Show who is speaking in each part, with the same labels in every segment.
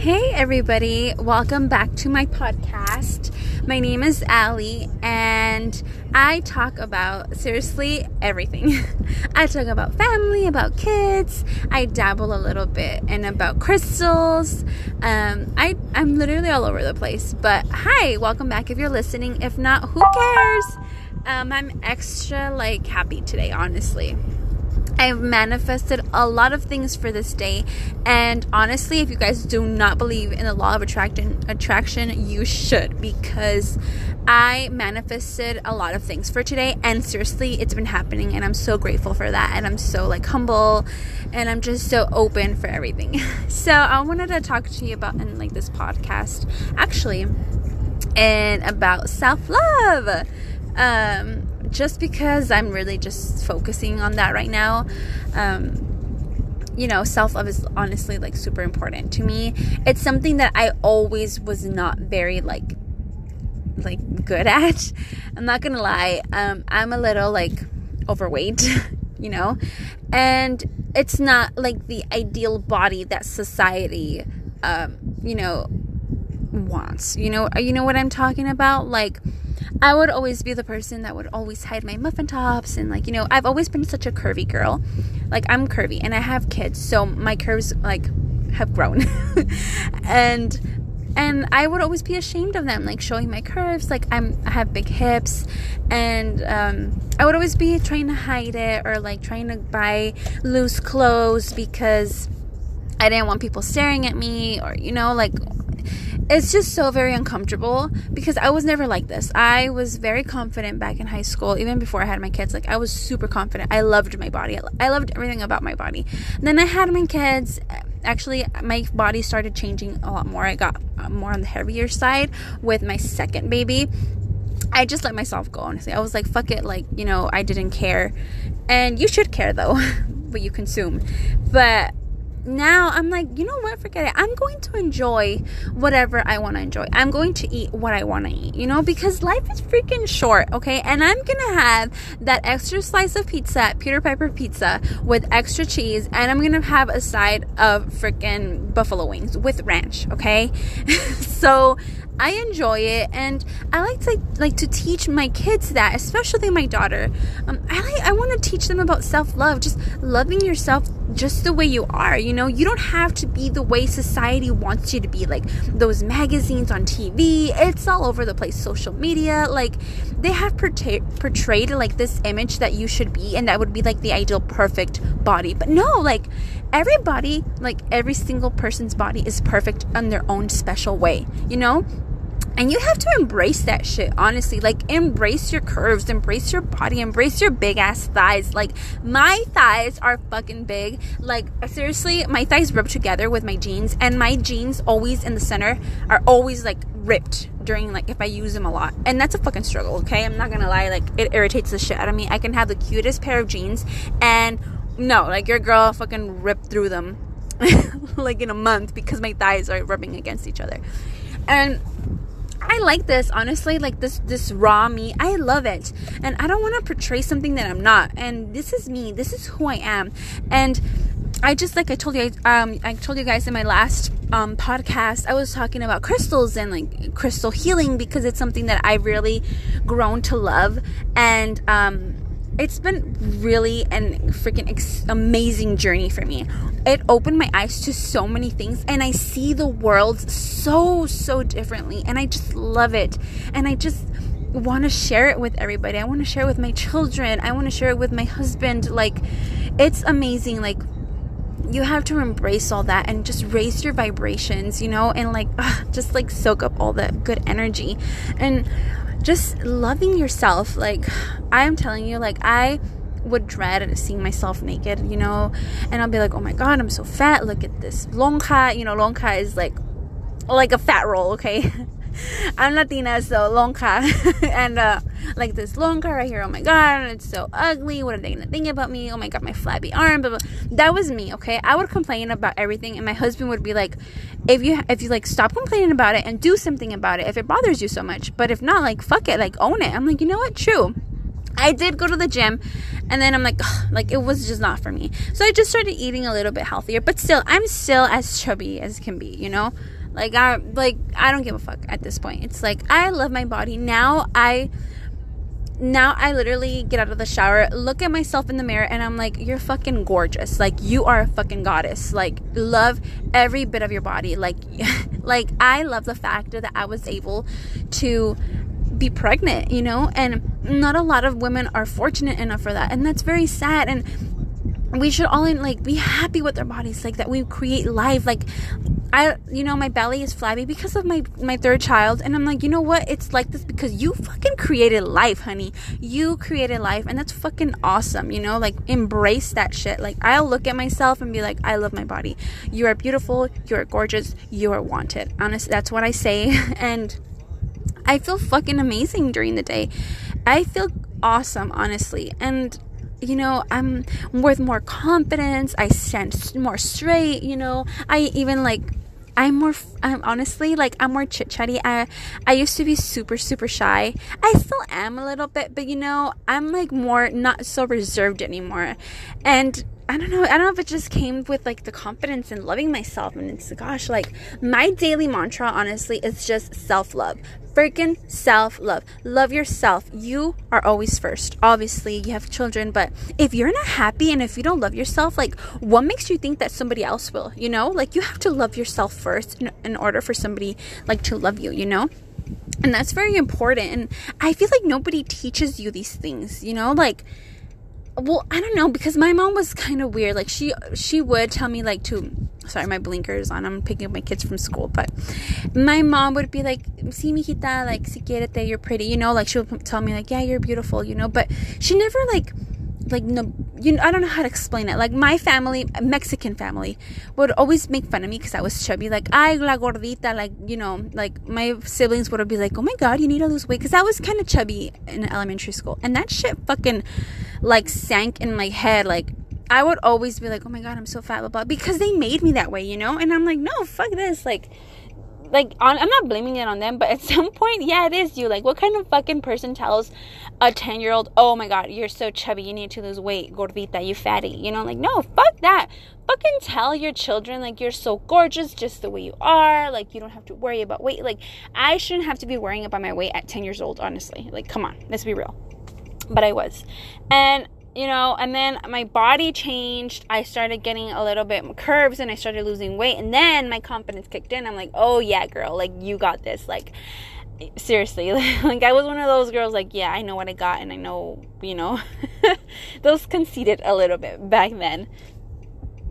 Speaker 1: Hey, everybody, welcome back to my podcast. My name is Allie, and I talk about seriously everything. I talk about family, about kids, I dabble a little bit, and about crystals. Um, I, I'm literally all over the place. But hi, welcome back if you're listening. If not, who cares? Um, I'm extra like happy today, honestly. I've manifested a lot of things for this day. And honestly, if you guys do not believe in the law of attraction, attraction, you should because I manifested a lot of things for today and seriously, it's been happening and I'm so grateful for that and I'm so like humble and I'm just so open for everything. So, I wanted to talk to you about in like this podcast actually and about self-love. Um just because I'm really just focusing on that right now. Um, you know, self love is honestly like super important to me. It's something that I always was not very like like good at. I'm not gonna lie. Um, I'm a little like overweight, you know, and it's not like the ideal body that society, um, you know, wants. You know, you know what I'm talking about, like I would always be the person that would always hide my muffin tops and like, you know, I've always been such a curvy girl. Like I'm curvy and I have kids, so my curves like have grown. and and I would always be ashamed of them, like showing my curves. Like I'm, I have big hips, and um, I would always be trying to hide it or like trying to buy loose clothes because I didn't want people staring at me, or you know, like it's just so very uncomfortable because I was never like this. I was very confident back in high school, even before I had my kids. Like, I was super confident. I loved my body, I loved everything about my body. And then I had my kids. Actually, my body started changing a lot more. I got uh, more on the heavier side with my second baby. I just let myself go, honestly. I was like, fuck it. Like, you know, I didn't care. And you should care, though, what you consume. But now I'm like, you know what? Forget it. I'm going to enjoy whatever I want to enjoy. I'm going to eat what I want to eat, you know, because life is freaking short, okay? And I'm going to have that extra slice of pizza, Peter Piper pizza with extra cheese, and I'm going to have a side of freaking buffalo wings with ranch, okay? so I enjoy it, and I like to like to teach my kids that, especially my daughter. Um, I like I want to teach them about self love, just loving yourself just the way you are. You know, you don't have to be the way society wants you to be. Like those magazines on TV, it's all over the place. Social media, like they have portray- portrayed like this image that you should be, and that would be like the ideal perfect body. But no, like everybody, like every single person's body is perfect in their own special way. You know and you have to embrace that shit, honestly. Like, embrace your curves, embrace your body, embrace your big ass thighs. Like, my thighs are fucking big. Like, seriously, my thighs rub together with my jeans, and my jeans always in the center are always like ripped during like if I use them a lot. And that's a fucking struggle, okay? I'm not gonna lie, like, it irritates the shit out of me. I can have the cutest pair of jeans, and no, like, your girl fucking ripped through them like in a month because my thighs are rubbing against each other. And I like this honestly, like this this raw me. I love it. And I don't want to portray something that I'm not. And this is me. This is who I am. And I just like I told you um I told you guys in my last um podcast I was talking about crystals and like crystal healing because it's something that I've really grown to love and um it's been really an freaking ex- amazing journey for me. It opened my eyes to so many things, and I see the world so, so differently, and I just love it. And I just want to share it with everybody. I want to share it with my children. I want to share it with my husband. Like, it's amazing. Like, you have to embrace all that and just raise your vibrations, you know, and like, ugh, just like soak up all the good energy. And just loving yourself. Like, I'm telling you, like, I would dread seeing myself naked, you know, and I'll be like, oh my god, I'm so fat. Look at this lonja. You know, lonja is like like a fat roll, okay? I'm Latina, so lonja. and uh, like this lonja right here, oh my god, it's so ugly. What are they gonna think about me? Oh my god, my flabby arm. Blah. That was me, okay? I would complain about everything, and my husband would be like, if you if you like stop complaining about it and do something about it if it bothers you so much. But if not, like fuck it, like own it. I'm like, you know what? True. I did go to the gym and then I'm like, ugh, like it was just not for me. So I just started eating a little bit healthier, but still, I'm still as chubby as can be, you know? Like I like I don't give a fuck at this point. It's like I love my body. Now I now I literally get out of the shower, look at myself in the mirror, and I'm like, you're fucking gorgeous. Like you are a fucking goddess. Like love every bit of your body. Like like I love the fact that I was able to be pregnant, you know? And not a lot of women are fortunate enough for that. And that's very sad. And we should all like be happy with our bodies like that we create life. Like i you know my belly is flabby because of my my third child and i'm like you know what? It's like this because you fucking created life honey. You created life and that's fucking awesome you know? Like embrace that shit. Like i'll look at myself and be like i love my body. You are beautiful. You are gorgeous. You are wanted. Honestly that's what i say and i feel fucking amazing during the day. I feel awesome honestly and you know i'm with more confidence i stand more straight you know i even like I'm more, I'm honestly like, I'm more chit chatty. I, I used to be super, super shy. I still am a little bit, but you know, I'm like more not so reserved anymore. And I don't know. I don't know if it just came with like the confidence and loving myself. And it's gosh, like my daily mantra, honestly, is just self love freaking self love. Love yourself. You are always first. Obviously, you have children, but if you're not happy and if you don't love yourself, like what makes you think that somebody else will? You know, like you have to love yourself first in, in order for somebody like to love you, you know? And that's very important. And I feel like nobody teaches you these things, you know? Like, well, I don't know because my mom was kind of weird. Like she she would tell me like to sorry, my blinkers on. I'm picking up my kids from school, but my mom would be like, "Si mijita, like si quierete, you're pretty." You know, like she would tell me like, "Yeah, you're beautiful," you know, but she never like like no you know, I don't know how to explain it. Like my family, Mexican family, would always make fun of me because I was chubby. Like ay la gordita, like you know, like my siblings would be like, "Oh my god, you need to lose weight," because I was kind of chubby in elementary school, and that shit fucking like sank in my head. Like I would always be like, "Oh my god, I'm so fat," blah blah, because they made me that way, you know. And I'm like, no, fuck this, like like on, I'm not blaming it on them, but at some point, yeah, it is you. Like, what kind of fucking person tells a 10 year old, oh my god, you're so chubby, you need to lose weight, gordita, you fatty? You know, like, no, fuck that. Fucking tell your children, like, you're so gorgeous just the way you are. Like, you don't have to worry about weight. Like, I shouldn't have to be worrying about my weight at 10 years old, honestly. Like, come on, let's be real. But I was. And you know, and then my body changed. I started getting a little bit curves and I started losing weight. And then my confidence kicked in. I'm like, oh yeah, girl, like you got this. Like, seriously, like I was one of those girls, like, yeah, I know what I got and I know, you know, those conceited a little bit back then.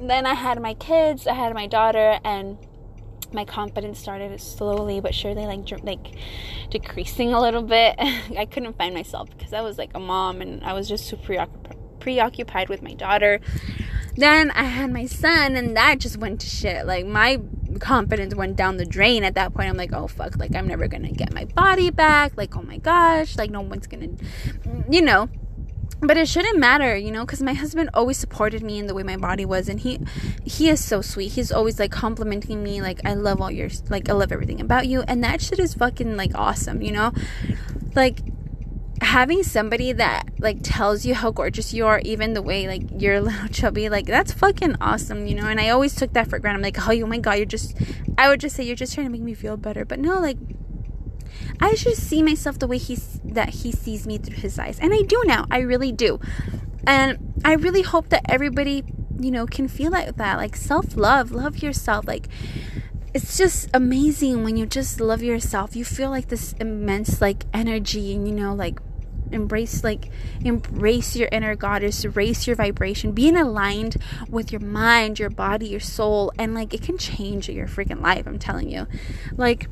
Speaker 1: Then I had my kids, I had my daughter, and my confidence started slowly but surely like like decreasing a little bit. I couldn't find myself because I was like a mom and I was just super preoccupied with my daughter. Then I had my son and that just went to shit. Like my confidence went down the drain at that point. I'm like, "Oh fuck, like I'm never going to get my body back. Like, oh my gosh, like no one's going to you know, but it shouldn't matter you know because my husband always supported me in the way my body was and he he is so sweet. He's always like complimenting me like i love all your like i love everything about you and that shit is fucking like awesome you know? Like having somebody that like tells you how gorgeous you are even the way like you're a little chubby like that's fucking awesome you know? And i always took that for granted. I'm like oh, my god you're just i would just say you're just trying to make me feel better. But no like I should see myself the way he that he sees me through his eyes. And I do now. I really do. And I really hope that everybody, you know, can feel like that. Like self-love, love yourself. Like it's just amazing when you just love yourself. You feel like this immense like energy and you know like embrace like embrace your inner goddess raise your vibration being aligned with your mind your body your soul and like it can change your freaking life i'm telling you like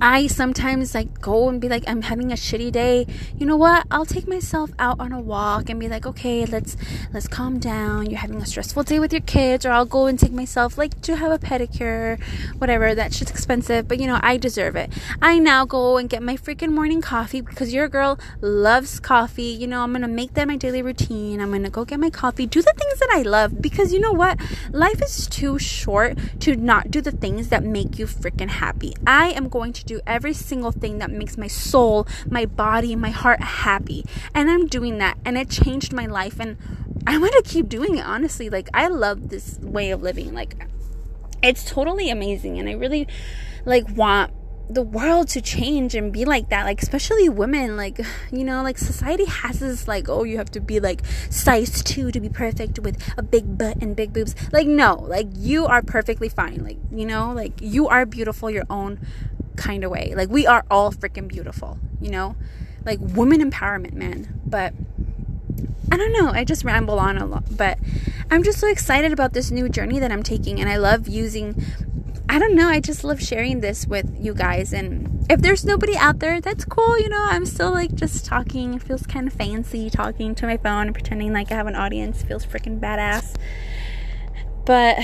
Speaker 1: I sometimes like go and be like, I'm having a shitty day. You know what? I'll take myself out on a walk and be like, okay, let's let's calm down. You're having a stressful day with your kids, or I'll go and take myself like to have a pedicure, whatever. That shit's expensive, but you know I deserve it. I now go and get my freaking morning coffee because your girl loves coffee. You know I'm gonna make that my daily routine. I'm gonna go get my coffee, do the things that I love because you know what? Life is too short to not do the things that make you freaking happy. I am going to do every single thing that makes my soul, my body, my heart happy. And I'm doing that. And it changed my life. And I want to keep doing it, honestly. Like, I love this way of living. Like, it's totally amazing. And I really, like, want the world to change and be like that like especially women like you know like society has this like oh you have to be like size 2 to be perfect with a big butt and big boobs like no like you are perfectly fine like you know like you are beautiful your own kind of way like we are all freaking beautiful you know like women empowerment man but I don't know, I just ramble on a lot, but I'm just so excited about this new journey that I'm taking and I love using I don't know. I just love sharing this with you guys. And if there's nobody out there, that's cool. You know, I'm still like just talking. It feels kind of fancy talking to my phone and pretending like I have an audience. It feels freaking badass. But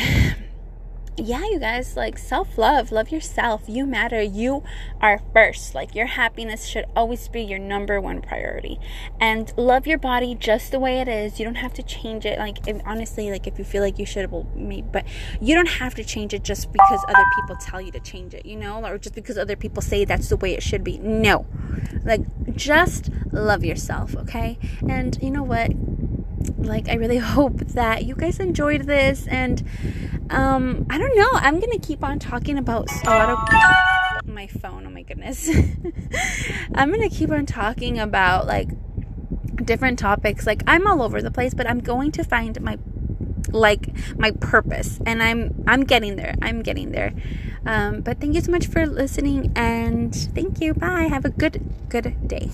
Speaker 1: yeah, you guys, like self love, love yourself. You matter. You are first. Like your happiness should always be your number one priority. And love your body just the way it is. You don't have to change it. Like, if, honestly, like if you feel like you should, well, me, but you don't have to change it just because other people tell you to change it, you know, or just because other people say that's the way it should be. No, like just love yourself, okay? And you know what? Like i really hope that you guys enjoyed this and um i don't know. I'm gonna keep on talking about a lot of my phone oh my goodness. I'm gonna keep on talking about like different topics. Like i'm all over the place but i'm going to find my like my purpose and i'm i'm getting there. I'm getting there. Um, but thank you so much for listening and thank you. Bye. Have a good good day